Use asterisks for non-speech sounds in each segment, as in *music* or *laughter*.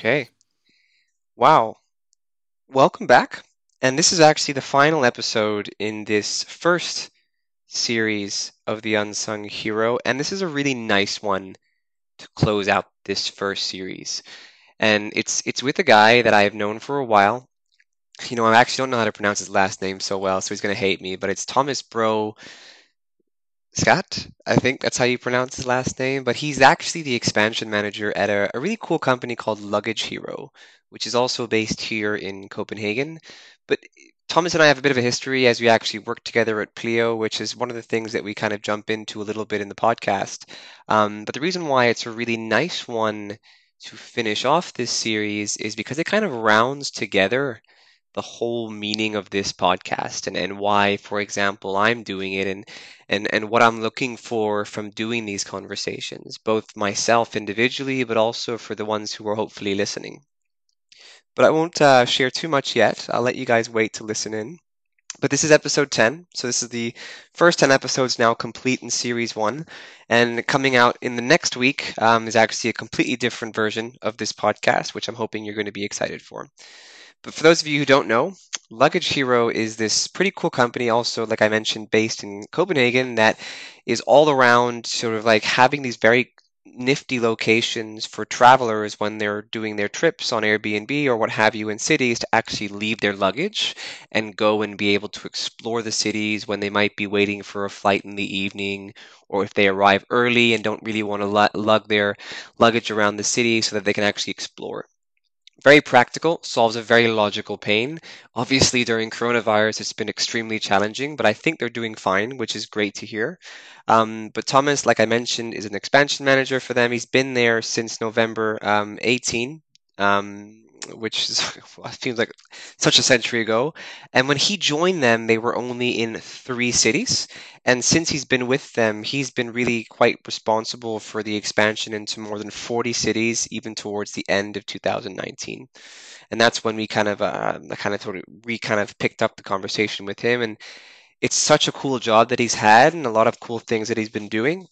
Okay. Wow. Welcome back. And this is actually the final episode in this first series of The Unsung Hero. And this is a really nice one to close out this first series. And it's it's with a guy that I have known for a while. You know, I actually don't know how to pronounce his last name so well, so he's going to hate me, but it's Thomas Bro Scott, I think that's how you pronounce his last name, but he's actually the expansion manager at a, a really cool company called Luggage Hero, which is also based here in Copenhagen. But Thomas and I have a bit of a history as we actually worked together at Pleo, which is one of the things that we kind of jump into a little bit in the podcast. Um, but the reason why it's a really nice one to finish off this series is because it kind of rounds together the whole meaning of this podcast and, and why, for example, I'm doing it and, and, and what I'm looking for from doing these conversations, both myself individually, but also for the ones who are hopefully listening. But I won't uh, share too much yet. I'll let you guys wait to listen in. But this is episode 10. So this is the first 10 episodes now complete in series one. And coming out in the next week um, is actually a completely different version of this podcast, which I'm hoping you're going to be excited for. But for those of you who don't know, Luggage Hero is this pretty cool company, also, like I mentioned, based in Copenhagen, that is all around sort of like having these very nifty locations for travelers when they're doing their trips on Airbnb or what have you in cities to actually leave their luggage and go and be able to explore the cities when they might be waiting for a flight in the evening or if they arrive early and don't really want to lug their luggage around the city so that they can actually explore very practical, solves a very logical pain. Obviously, during coronavirus, it's been extremely challenging, but I think they're doing fine, which is great to hear. Um, but Thomas, like I mentioned, is an expansion manager for them. He's been there since November um, 18. Um, which is, *laughs* seems like such a century ago. And when he joined them, they were only in three cities. And since he's been with them, he's been really quite responsible for the expansion into more than 40 cities, even towards the end of 2019. And that's when we kind of, uh, kind of, sort of, we kind of picked up the conversation with him. And it's such a cool job that he's had, and a lot of cool things that he's been doing.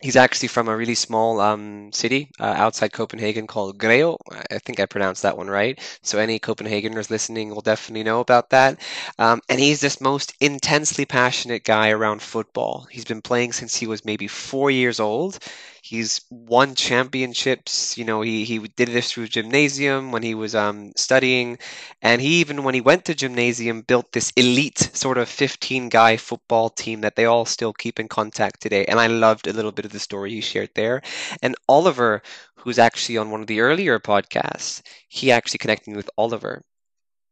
He's actually from a really small um, city uh, outside Copenhagen called Greo. I think I pronounced that one right. So any Copenhageners listening will definitely know about that. Um, and he's this most intensely passionate guy around football. He's been playing since he was maybe four years old. He's won championships. You know, he, he did this through gymnasium when he was um, studying. And he even, when he went to gymnasium, built this elite sort of 15 guy football team that they all still keep in contact today. And I loved a little bit of the story he shared there. And Oliver, who's actually on one of the earlier podcasts, he actually connected with Oliver.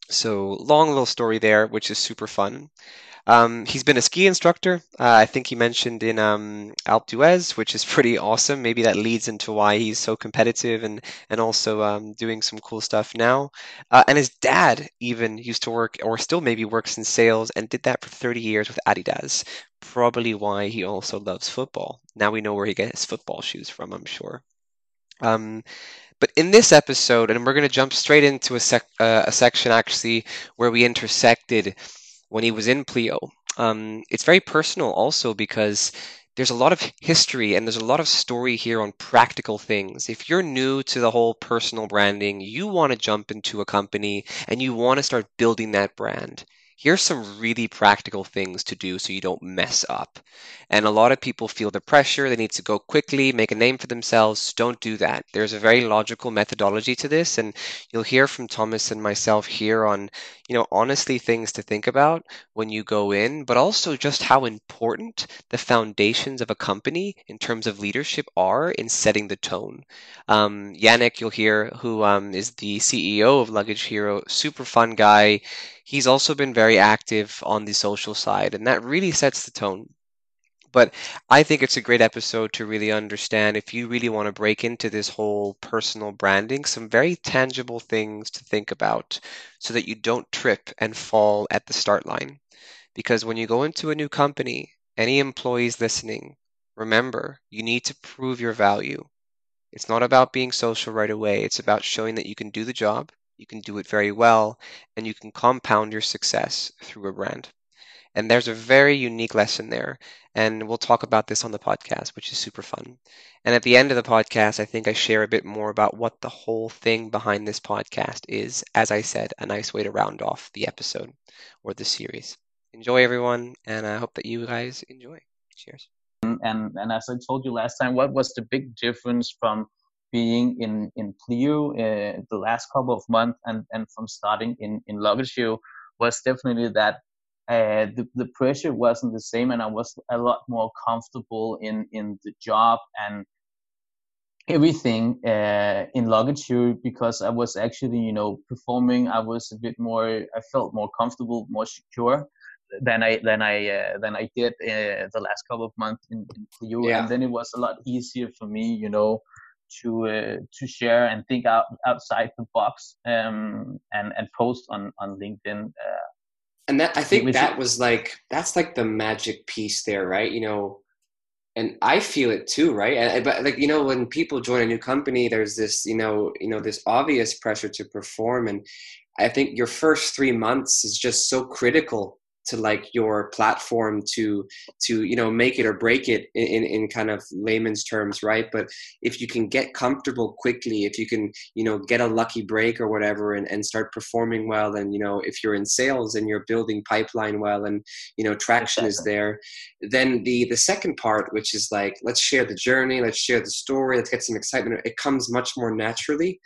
So long little story there, which is super fun. Um, he's been a ski instructor. Uh, I think he mentioned in um, Alpe d'Huez, which is *laughs* pretty awesome. Maybe that leads into why he's so competitive and and also um, doing some cool stuff now. Uh, and his dad even used to work, or still maybe works in sales, and did that for 30 years with Adidas. Probably why he also loves football. Now we know where he gets his football shoes from. I'm sure. Um, but in this episode, and we're going to jump straight into a, sec- uh, a section actually where we intersected when he was in Pleo. Um, it's very personal also because there's a lot of history and there's a lot of story here on practical things. If you're new to the whole personal branding, you want to jump into a company and you want to start building that brand here's some really practical things to do so you don't mess up. And a lot of people feel the pressure, they need to go quickly, make a name for themselves. Don't do that. There's a very logical methodology to this, and you'll hear from Thomas and myself here on, you know, honestly things to think about when you go in, but also just how important the foundations of a company in terms of leadership are in setting the tone. Um, Yannick, you'll hear, who um, is the CEO of Luggage Hero, super fun guy he's also been very active on the social side, and that really sets the tone. But I think it's a great episode to really understand if you really want to break into this whole personal branding, some very tangible things to think about so that you don't trip and fall at the start line. Because when you go into a new company, any employees listening, remember, you need to prove your value. It's not about being social right away, it's about showing that you can do the job you can do it very well, and you can compound your success through a brand. And there's a very unique lesson there. And we'll talk about this on the podcast, which is super fun. And at the end of the podcast, I think I share a bit more about what the whole thing behind this podcast is. As I said, a nice way to round off the episode or the series. Enjoy, everyone, and I hope that you guys enjoy. Cheers. And and as I told you last time, what was the big difference from being in in Pleo uh, the last couple of months and and from starting in in Luggage was definitely that uh, the, the pressure wasn't the same and I was a lot more comfortable in, in the job and everything uh, in here because I was actually, you know, performing. I was a bit more, I felt more comfortable, more secure than I than I uh, than I did uh, the last couple of months in, in. Yeah. And then it was a lot easier for me, you know, to uh, to share and think out outside the box um, and and post on on LinkedIn. Uh, and that I think that was like that's like the magic piece there, right? You know, and I feel it too, right? And, but like you know, when people join a new company, there's this you know you know this obvious pressure to perform, and I think your first three months is just so critical to like your platform to to you know make it or break it in, in kind of layman's terms right but if you can get comfortable quickly if you can you know get a lucky break or whatever and, and start performing well and you know if you're in sales and you're building pipeline well and you know traction exactly. is there then the the second part which is like let's share the journey let's share the story let's get some excitement it comes much more naturally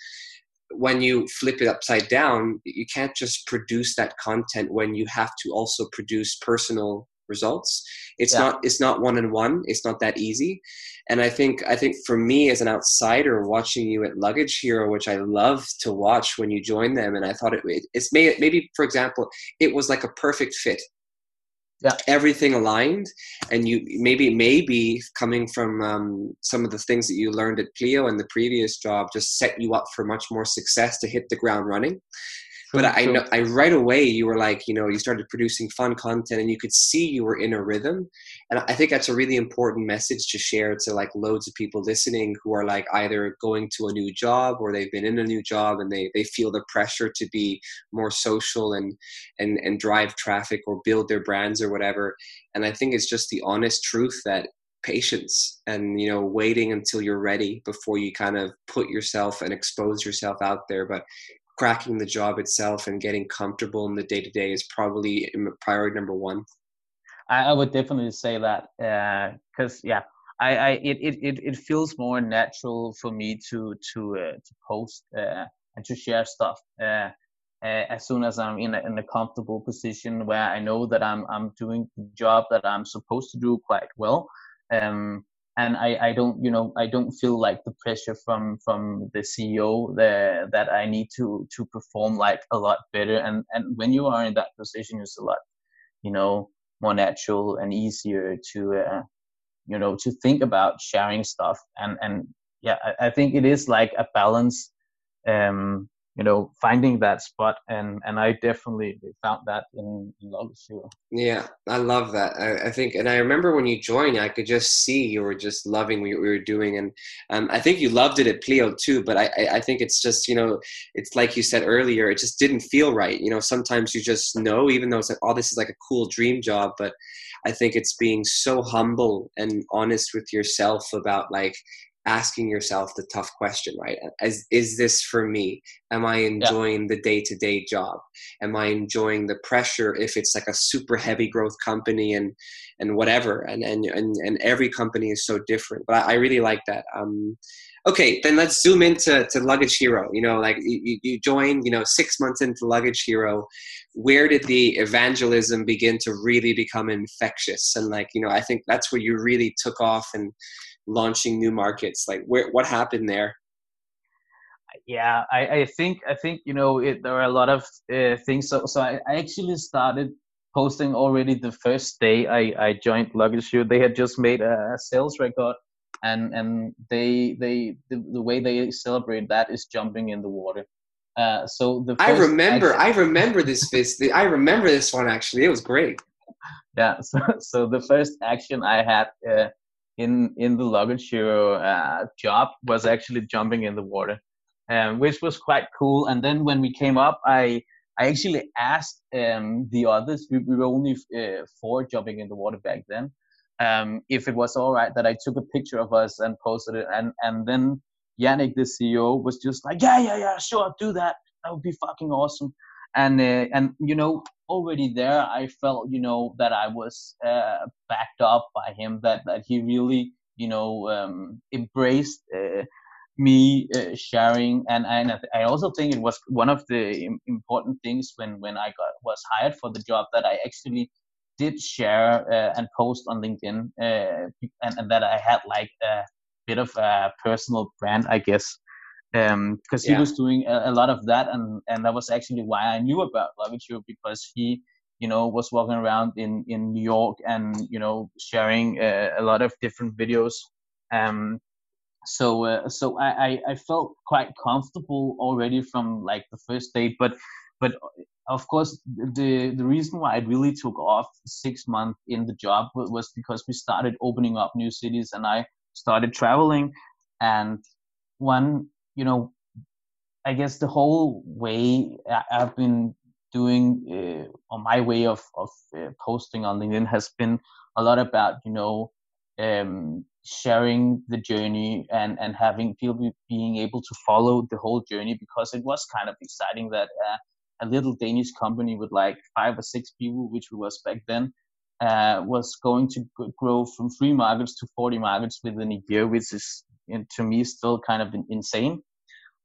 when you flip it upside down, you can't just produce that content when you have to also produce personal results. It's yeah. not it's not one on one. It's not that easy. And I think I think for me as an outsider watching you at Luggage Hero, which I love to watch when you join them, and I thought it it's made maybe for example it was like a perfect fit yeah. everything aligned and you maybe maybe coming from um, some of the things that you learned at pleo and the previous job just set you up for much more success to hit the ground running but I know I right away you were like, you know, you started producing fun content and you could see you were in a rhythm. And I think that's a really important message to share to like loads of people listening who are like either going to a new job or they've been in a new job and they, they feel the pressure to be more social and and and drive traffic or build their brands or whatever. And I think it's just the honest truth that patience and you know waiting until you're ready before you kind of put yourself and expose yourself out there but cracking the job itself and getting comfortable in the day to day is probably priority number one. I, would definitely say that because uh, yeah, I, I it, it it feels more natural for me to to uh, to post uh, and to share stuff uh, uh, as soon as I'm in a, in a comfortable position where I know that I'm I'm doing the job that I'm supposed to do quite well. Um, and I, I don't you know I don't feel like the pressure from from the CEO that that I need to to perform like a lot better. And and when you are in that position it's a lot you know more natural and easier to uh, you know to think about sharing stuff. And and yeah I, I think it is like a balance um you know finding that spot and and i definitely found that in, in Hero. yeah i love that I, I, think and i remember when you joined i could just see you were just loving what you were doing and um, i think you loved it at pleo too but I, I think it's just you know it's like you said earlier it just didn't feel right you know sometimes you just know even though it's like oh this is like a cool dream job but i think it's being so humble and honest with yourself about like asking yourself the tough question, right? Is, is this for me? Am I enjoying yeah. the day to day job? Am I enjoying the pressure if it's like a super heavy growth company and, and whatever? And, and, and, and every company is so different. But I, I really like that. Um, okay, then let's zoom into to Luggage Hero. You know, like you, you joined, you know, six months into Luggage Hero. Where did the evangelism begin to really become infectious? And like, you know, I think that's where you really took off and launching new markets? Like where what happened there? Yeah i, I think i think you know it, there are a lot of uh, things. So so I, I, actually started posting already the first day i i joined luggage Hero. they had just made a, sales record and and they they the, the way they celebrate that is jumping in the water. Uh, so the I remember I remember this this I remember this one actually. It was great. *laughs* Yeah so so the first action I had uh, in in the luggage hero uh, job was actually jumping in the water, um, which was quite cool. And then when we came up, I I actually asked um, the others. We, we were only uh, four jumping in the water back then. Um, if it was all right that I took a picture of us and posted it, and and then Yannick, the CEO, was just like, yeah, yeah, yeah, sure, do that. That would be fucking awesome. And uh, and you know, already there, I felt you know that I was uh, backed up by him. That that he really you know um, embraced uh, me uh, sharing and, and I also think it was one of the important things when when I got was hired for the job that I actually did share uh, and post on LinkedIn uh, and, and, that I had like a bit of a personal brand I guess because um, yeah. he was doing a, a, lot of that and and that was actually why I knew about Luggage because he you know was walking around in in New York and you know sharing uh, a lot of different videos um, so uh, so I, I felt quite comfortable already from like the first date but but uh, of course the the reason why I really took off six months in the job was because we started opening up new cities and I started traveling and one you know I guess the whole way I've been doing uh, or my way of of uh, posting on LinkedIn has been a lot about you know um, sharing the journey and and having people being able to follow the whole journey because it was kind of exciting that uh, a little Danish company with like five or six people, which we was back then, uh, was going to grow from three markets to 40 markets within a year, which is to me still kind of insane.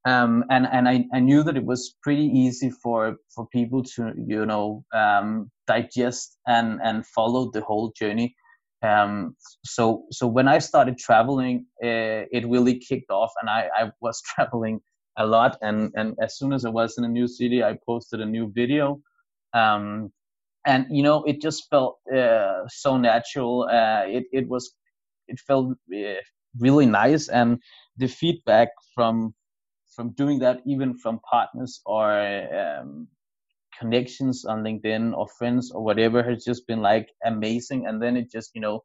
Um, and and I, I knew that it was pretty easy for for people to you know um, digest and and follow the whole journey um, so so when I started traveling, uh, it really kicked off, and I, I was *laughs* traveling a lot. And and as soon as I was in a new city, I posted a new video, um, and you know it just felt uh, so natural. Uh, it it was it felt uh, really nice, and the feedback from from doing that, even from partners or um, connections on LinkedIn or friends or whatever has just been like amazing, and then it just you know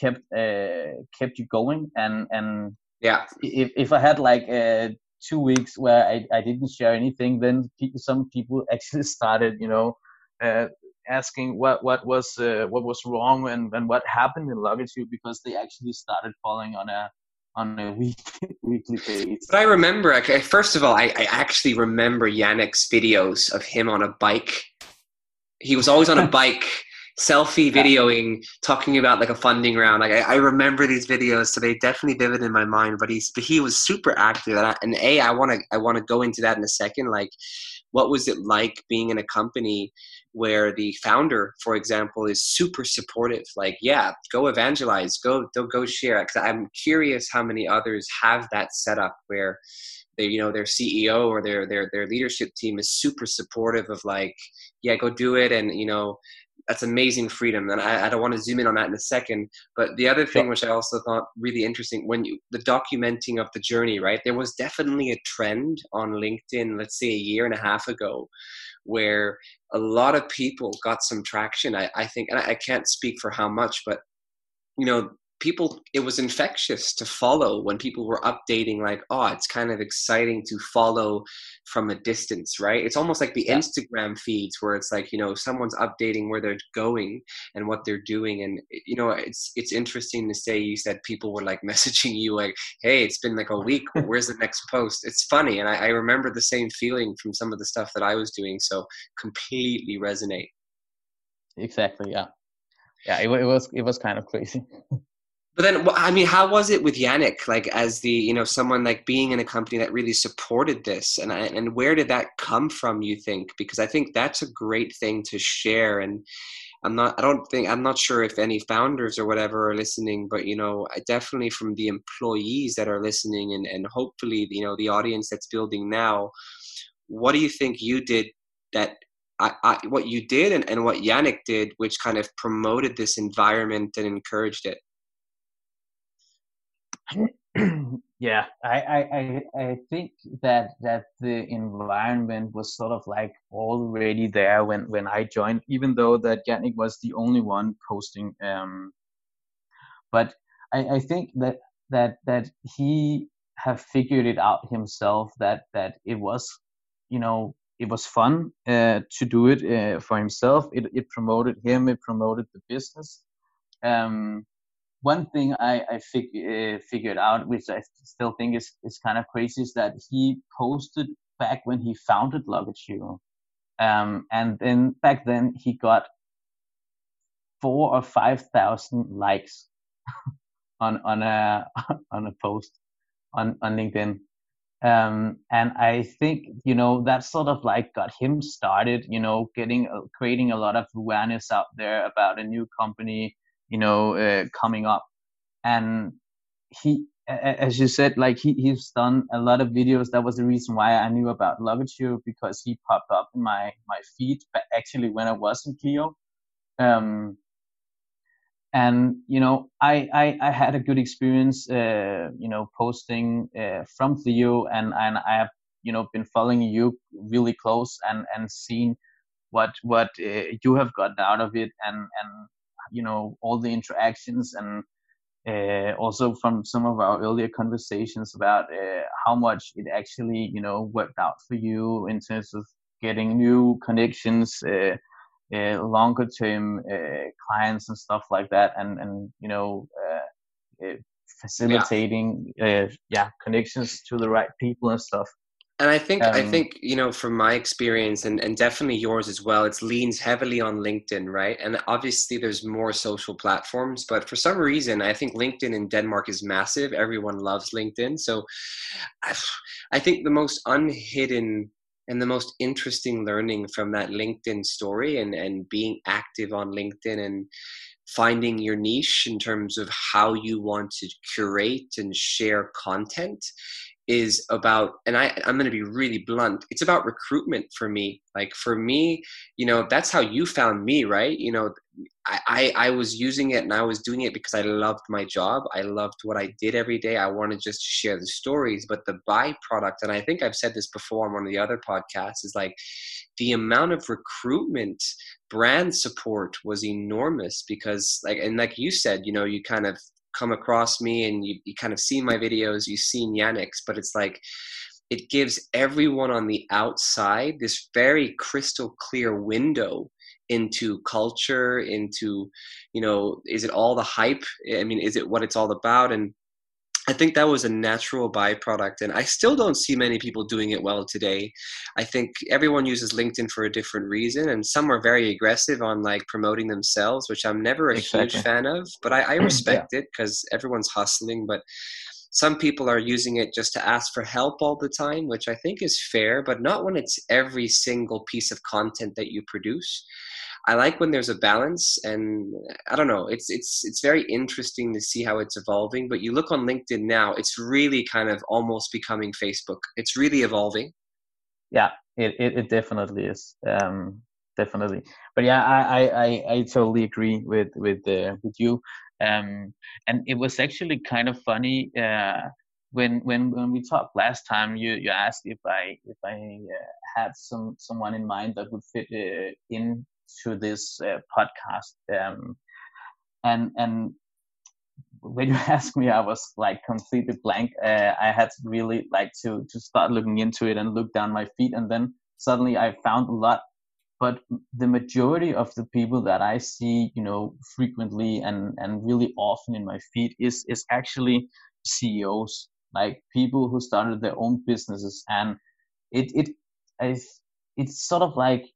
kept uh, kept you going. And and yeah, if if I had like uh, two weeks where I, I didn't share anything, then people, some people *laughs* actually started you know. Uh, asking what what was uh, what was wrong and, and what happened in luggage because they actually started following on a on a *laughs* week, weekly basis. But I remember, okay, first of all, I, I actually remember Yannick's videos of him on a bike. He was always on a *laughs* bike, selfie videoing, talking about like a funding round. Like I, I, remember these videos, so they definitely vivid in my mind. But he's but he was super active, and, I, and a I want to I want to go into that in a second. Like, what was it like being in a company where the founder, for example, is super supportive. Like, yeah, go evangelize, go go go share. Because I'm curious how many others have that setup where they, you know, their CEO or their their their leadership team is super supportive of like, yeah, go do it, and you know. That's amazing freedom, and I, I don't want to zoom in on that in a second. But the other thing, which I also thought really interesting, when you the documenting of the journey, right? There was definitely a trend on LinkedIn, let's say a year and a half ago, where a lot of people got some traction. I, I think, and I, I can't speak for how much, but you know, people it was infectious to follow when people were updating like oh it's kind of exciting to follow from a distance right? It's almost like the yeah. instagram feeds where it's like you know someone's updating where they're going and what they're doing and you know it's it's interesting to say you said people were like *laughs* messaging you like hey it's been like a week. *laughs* Where's the next post? It's funny and I, I remember the same feeling from some of the stuff that i was doing so completely resonate. Exactly yeah. Yeah it, it was it was kind of crazy *laughs* But then, I mean, how was it with Yannick? Like, as the you know someone like being in a company that really supported this, and and where did that come from? You think? Because I think that's a great thing to share. And I'm not, I don't think, I'm not sure if any founders or whatever are listening, but you know, definitely from the employees that are listening, and and hopefully, you know, the audience that's building now. What do you think you did that I, I, what you did and, and what Yannick did, which kind of promoted this environment and encouraged it? *clears throat* yeah, I, I, I think that that the environment was sort of like already there when, when I joined, even though that Yannick was the only one posting. Um, but I, I think that that that he have figured it out himself that that it was, you know, it was fun uh, to do it uh, for himself. It, it promoted him. It promoted the business. Um, one thing I, I fig, uh, figured out, which I still think is, is kind of crazy, is that he posted back when he founded Luggage. Um, and then back then he got four or five thousand likes *laughs* on on a *laughs* on a post on on LinkedIn. Um, and I think you know that sort of like got him started. You know, getting uh, creating a lot of awareness out there about a new company. You know, uh, coming up, and he, as you said, like he he's done a lot of videos. That was the reason why I knew about Luggage Hero because he popped up in my my feed. But actually, when I was in Pleo. Um, and you know I, I i had a good experience uh, you know posting uh, from Pleo and and i have you know been following you really close and and seen what what uh, you have gotten out of it and and you know all the interactions and uh, also from some of our earlier conversations about uh, how much it actually you know worked out for you in terms of getting new connections uh, uh, longer term uh, clients and stuff like that and and you know uh, uh facilitating yeah. Uh, yeah. connections to the right people and stuff and i think um, i think you know from my experience and, and definitely yours as well it leans heavily on linkedin right? And obviously there's more social platforms but for some reason i think linkedin in denmark is massive. Everyone loves linkedin. So i, *sighs* I think the most unhidden and the most interesting learning from that LinkedIn story and, and being active on LinkedIn and finding your niche in terms of how you want to curate and share content is about and I, i'm going to be really blunt it's about recruitment for me like for me you know that's how you found me right you know I, I, I was using it and I was doing it because I loved my job. I loved what I did every day. I wanted just to share the stories. But the byproduct, and I think I've said this before on one of the other podcasts, is like the amount of recruitment, brand support was enormous because like and like you said, you know, you kind of come across me and you, you kind of see my videos, you've seen Yannick's, but it's like it gives everyone on the outside this very crystal clear window into culture into you know is it all the hype? I mean is it what it's all about? And I think that was a natural byproduct, and I still don't see many people doing it well today. I think everyone uses LinkedIn for a different reason, and some are very aggressive on like promoting themselves, which I'm never a exactly. huge fan of. But I, I *clears throat* respect yeah. it because everyone's hustling. But some people are using it just to ask for help all the time, which I think is fair, but not when it's every single piece of content that you produce. I like when there's a balance, and I don't know. It's it's it's very interesting to see how it's evolving. But you look on LinkedIn now; it's really kind of almost becoming Facebook. It's really evolving. Yeah, it it, it definitely is. Um, definitely. But yeah, I, I, I, totally agree with with uh, with you. Um, and it was actually kind of funny uh, when when when we talked last time. You you asked if I if I uh, had some someone in mind that would fit uh, in to this uh, podcast. Um, and and when you *laughs* asked me, I was like completely blank. Uh, I had really like to to start looking into it and look down my feet, and then suddenly I found a lot. But the majority of the people that I see, you know, frequently and and really often in my feed is is actually CEOs, like people who started their own businesses, and it it it's sort of like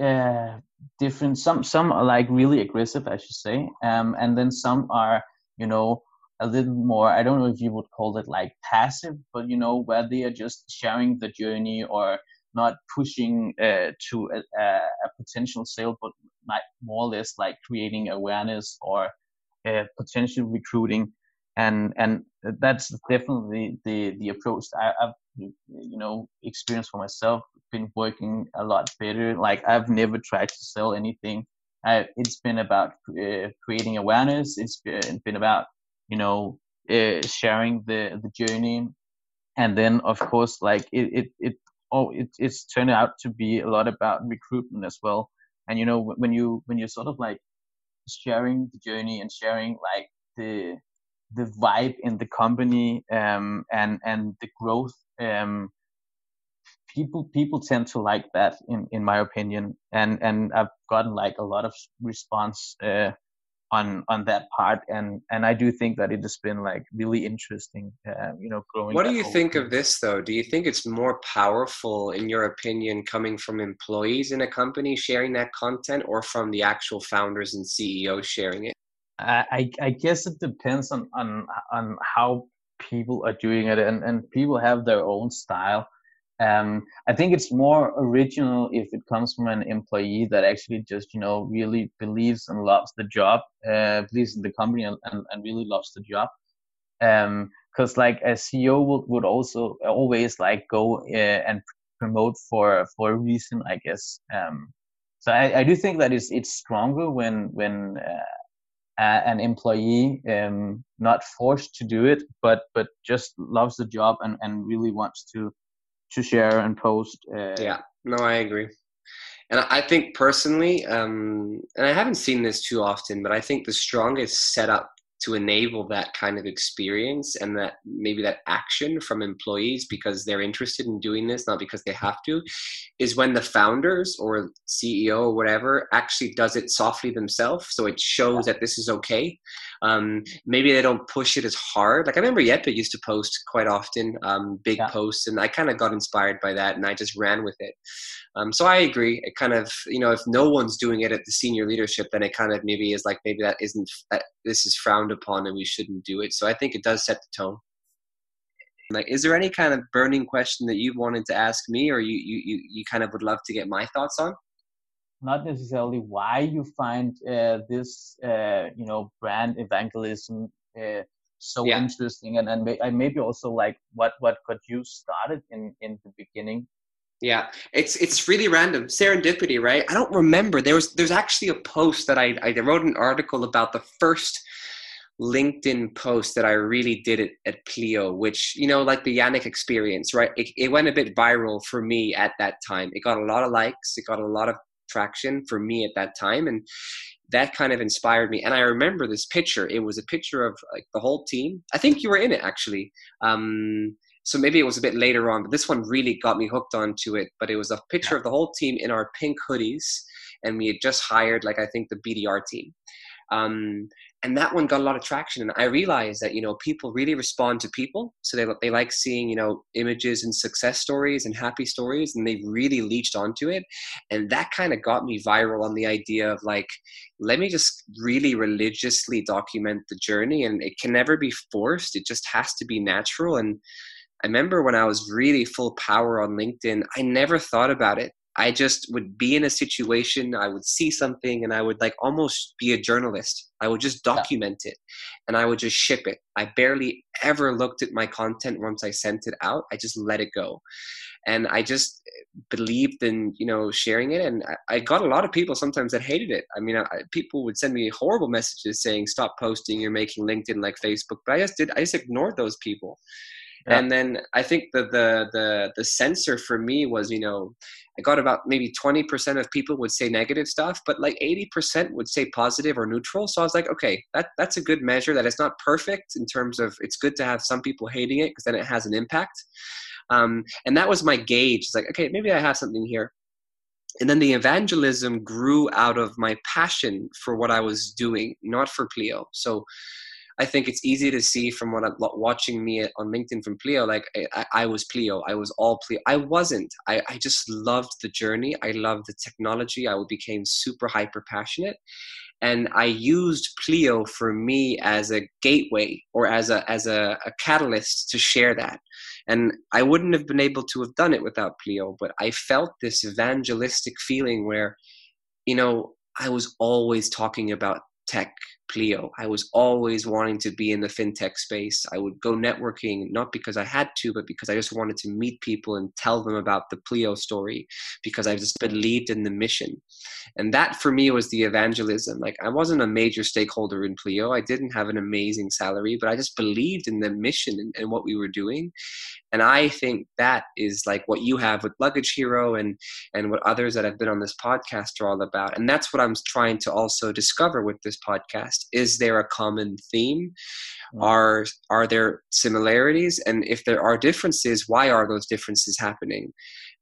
uh, different. Some some are like really aggressive, I should say, um, and then some are you know a little more. I don't know if you would call it like passive, but you know where they are just sharing the journey or not pushing uh, to a, a, potential sale, but like more or less like creating awareness or uh, potential recruiting, and and that's definitely the the approach I, have you know experienced for myself been working a lot better. Like I've never tried to sell anything. I, it's been about uh, creating awareness. It's been, been about you know uh, sharing the the journey, and then of course like it it it oh it, it's turned out to be a lot about recruitment as well. And you know when you when you're sort of like sharing the journey and sharing like the the vibe in the company um, and and the growth um, people people tend to like that in in my opinion. And and i've gotten like a lot of response uh, on on that part. And and i do think that it has been like really interesting uh, you know growing what do you think thing. of this though? Do you think it's more powerful in your opinion coming from employees in a company sharing that content or from the actual founders and ceos sharing it? I i guess it depends on on on how people are doing it. And and people have their own style um, I think it's more original if it comes from an employee that actually just you know really believes and loves the job, uh, believes in the company and, and, and really loves the job. Because um, like a CEO would, would also always like go uh, and promote for for a reason, I guess. Um, so I, I do think that it's it's stronger when when uh, an employee um, not forced to do it, but but just loves the job and, and really wants to to share and post. Uh, yeah, no, I agree. And I think personally, um, and I haven't seen this too often, but I think the strongest setup to enable that kind of experience and that maybe that action from employees because they're interested in doing this, not because they have to, is when the founders or CEO or whatever actually does it softly themselves. So it shows that this is okay. Um, maybe they don't push it as hard. Like I remember Jeppe used to post quite often, um, big yeah. posts, and I kind of got inspired by that, and I just ran with it. Um, so I agree. It kind of, you know, if no one's doing it at the senior leadership, then it kind of maybe is like maybe that isn't that this is frowned upon and we shouldn't do it. So I think it does set the tone. Like, is there any kind of burning question that you wanted to ask me, or you you you kind of would love to get my thoughts on? Not necessarily why you find uh, this, uh, you know, brand evangelism uh, so yeah. interesting, and and maybe also like what what got you started in in the beginning yeah, it's it's really random serendipity, right? I don't remember. There was there's actually a post that I I wrote an article about the first LinkedIn post that I really did it at Pleo, which you know, like the Yannick experience, right? It, it went a bit viral for me at that time. It got a lot of likes. It got a lot of traction for me at that time, and that kind of inspired me. And I remember this picture. It was a picture of like the whole team. I think you were in it actually. Um, so maybe it was a bit later on, but this one really got me hooked onto it. But it was a picture of the whole team in our pink hoodies, and we had just hired, like I think, the BDR team. Um, and that one got a lot of traction and i realized that you know people really respond to people so they, they like seeing you know images and success stories and happy stories and they really leached onto it and that kind of got me viral on the idea of like let me just really religiously document the journey and it can never be forced it just has to be natural and I remember when I was really full power on LinkedIn, I never thought about it. I just would be in a situation, I would see something, and I would like almost be a journalist. I would just document it and I would just ship it. I barely ever looked at my content once I sent it out. I just let it go. And I just believed in, you know, sharing it. And I, I got a lot of people sometimes that hated it. I mean, I, people would send me horrible messages saying, stop posting, you're making LinkedIn like Facebook. But I just did, I just ignored those people and then i think the, the the the censor for me was you know i got about maybe 20% of people would say negative stuff but like 80% would say positive or neutral. So i was like okay that that's a good measure that it's not perfect in terms of it's good to have some people hating it because then it has an impact. Um, and that was my gauge. It's like okay maybe i have something here. And then the evangelism grew out of my passion for what i was doing not for pleo so I think it's easy to see from what I'm watching me on LinkedIn from Pleo. Like I, I was Pleo, I was all Pleo. I wasn't. I, I just loved the journey. I loved the technology. I became super hyper passionate, and I used Pleo for me as a gateway or as a as a, a catalyst to share that. And I wouldn't have been able to have done it without Pleo, but I felt this evangelistic feeling where, you know, I was always talking about tech Pleo. I was always wanting to be in the fintech space. I would go networking, not because I had to, but because I just wanted to meet people and tell them about the Pleo story because I just believed in the mission. And that for me was the evangelism. Like I wasn't a major stakeholder in Pleo. I didn't have an amazing salary, but I just believed in the mission and, and what we were doing. And I think that is like what you have with Luggage Hero and and what others that have been on this podcast are all about. And that's what I'm trying to also discover with this podcast. Is there a common theme? Mm-hmm. Are are there similarities? And if there are differences, why are those differences happening?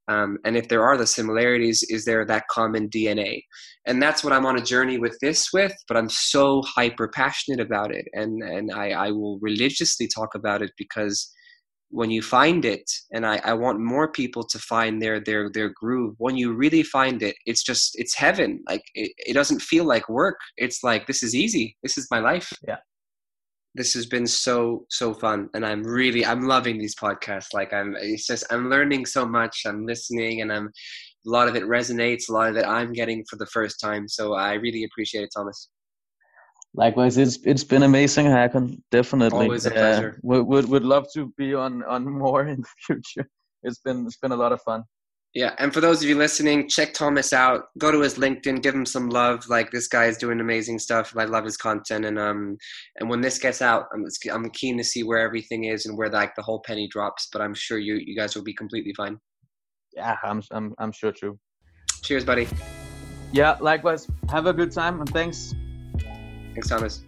Um, and if there are the similarities, is there that common DNA? And that's what I'm on a journey with this with, but I'm so hyper passionate about it. And, and I, I will religiously talk about it because when you find it, and I, I want more people to find their, their, their groove, when you really find it, it's just, it's heaven. Like it, it doesn't feel like work. It's like, this is easy. This is my life. Yeah this has been so so fun and i'm really i'm loving these podcasts like i'm it's just i'm learning so much i'm listening and i'm a lot of it resonates a lot of it i'm getting for the first time so i really appreciate it thomas likewise it's it's been amazing Hakon. definitely always a pleasure uh, would, would would love to be on on *laughs* more in the future it's been it's been a lot of fun yeah, and for those of you listening, check Thomas out. Go to his LinkedIn, give him some love. Like this guy is doing amazing stuff. I love his content, and um, and when this gets out, I'm I'm keen to see where everything is and where like the whole penny drops. But I'm sure you you guys will be completely fine. Yeah, I'm I'm I'm sure too. Cheers, buddy. Yeah, likewise. Have a good time and thanks. Thanks, Thomas.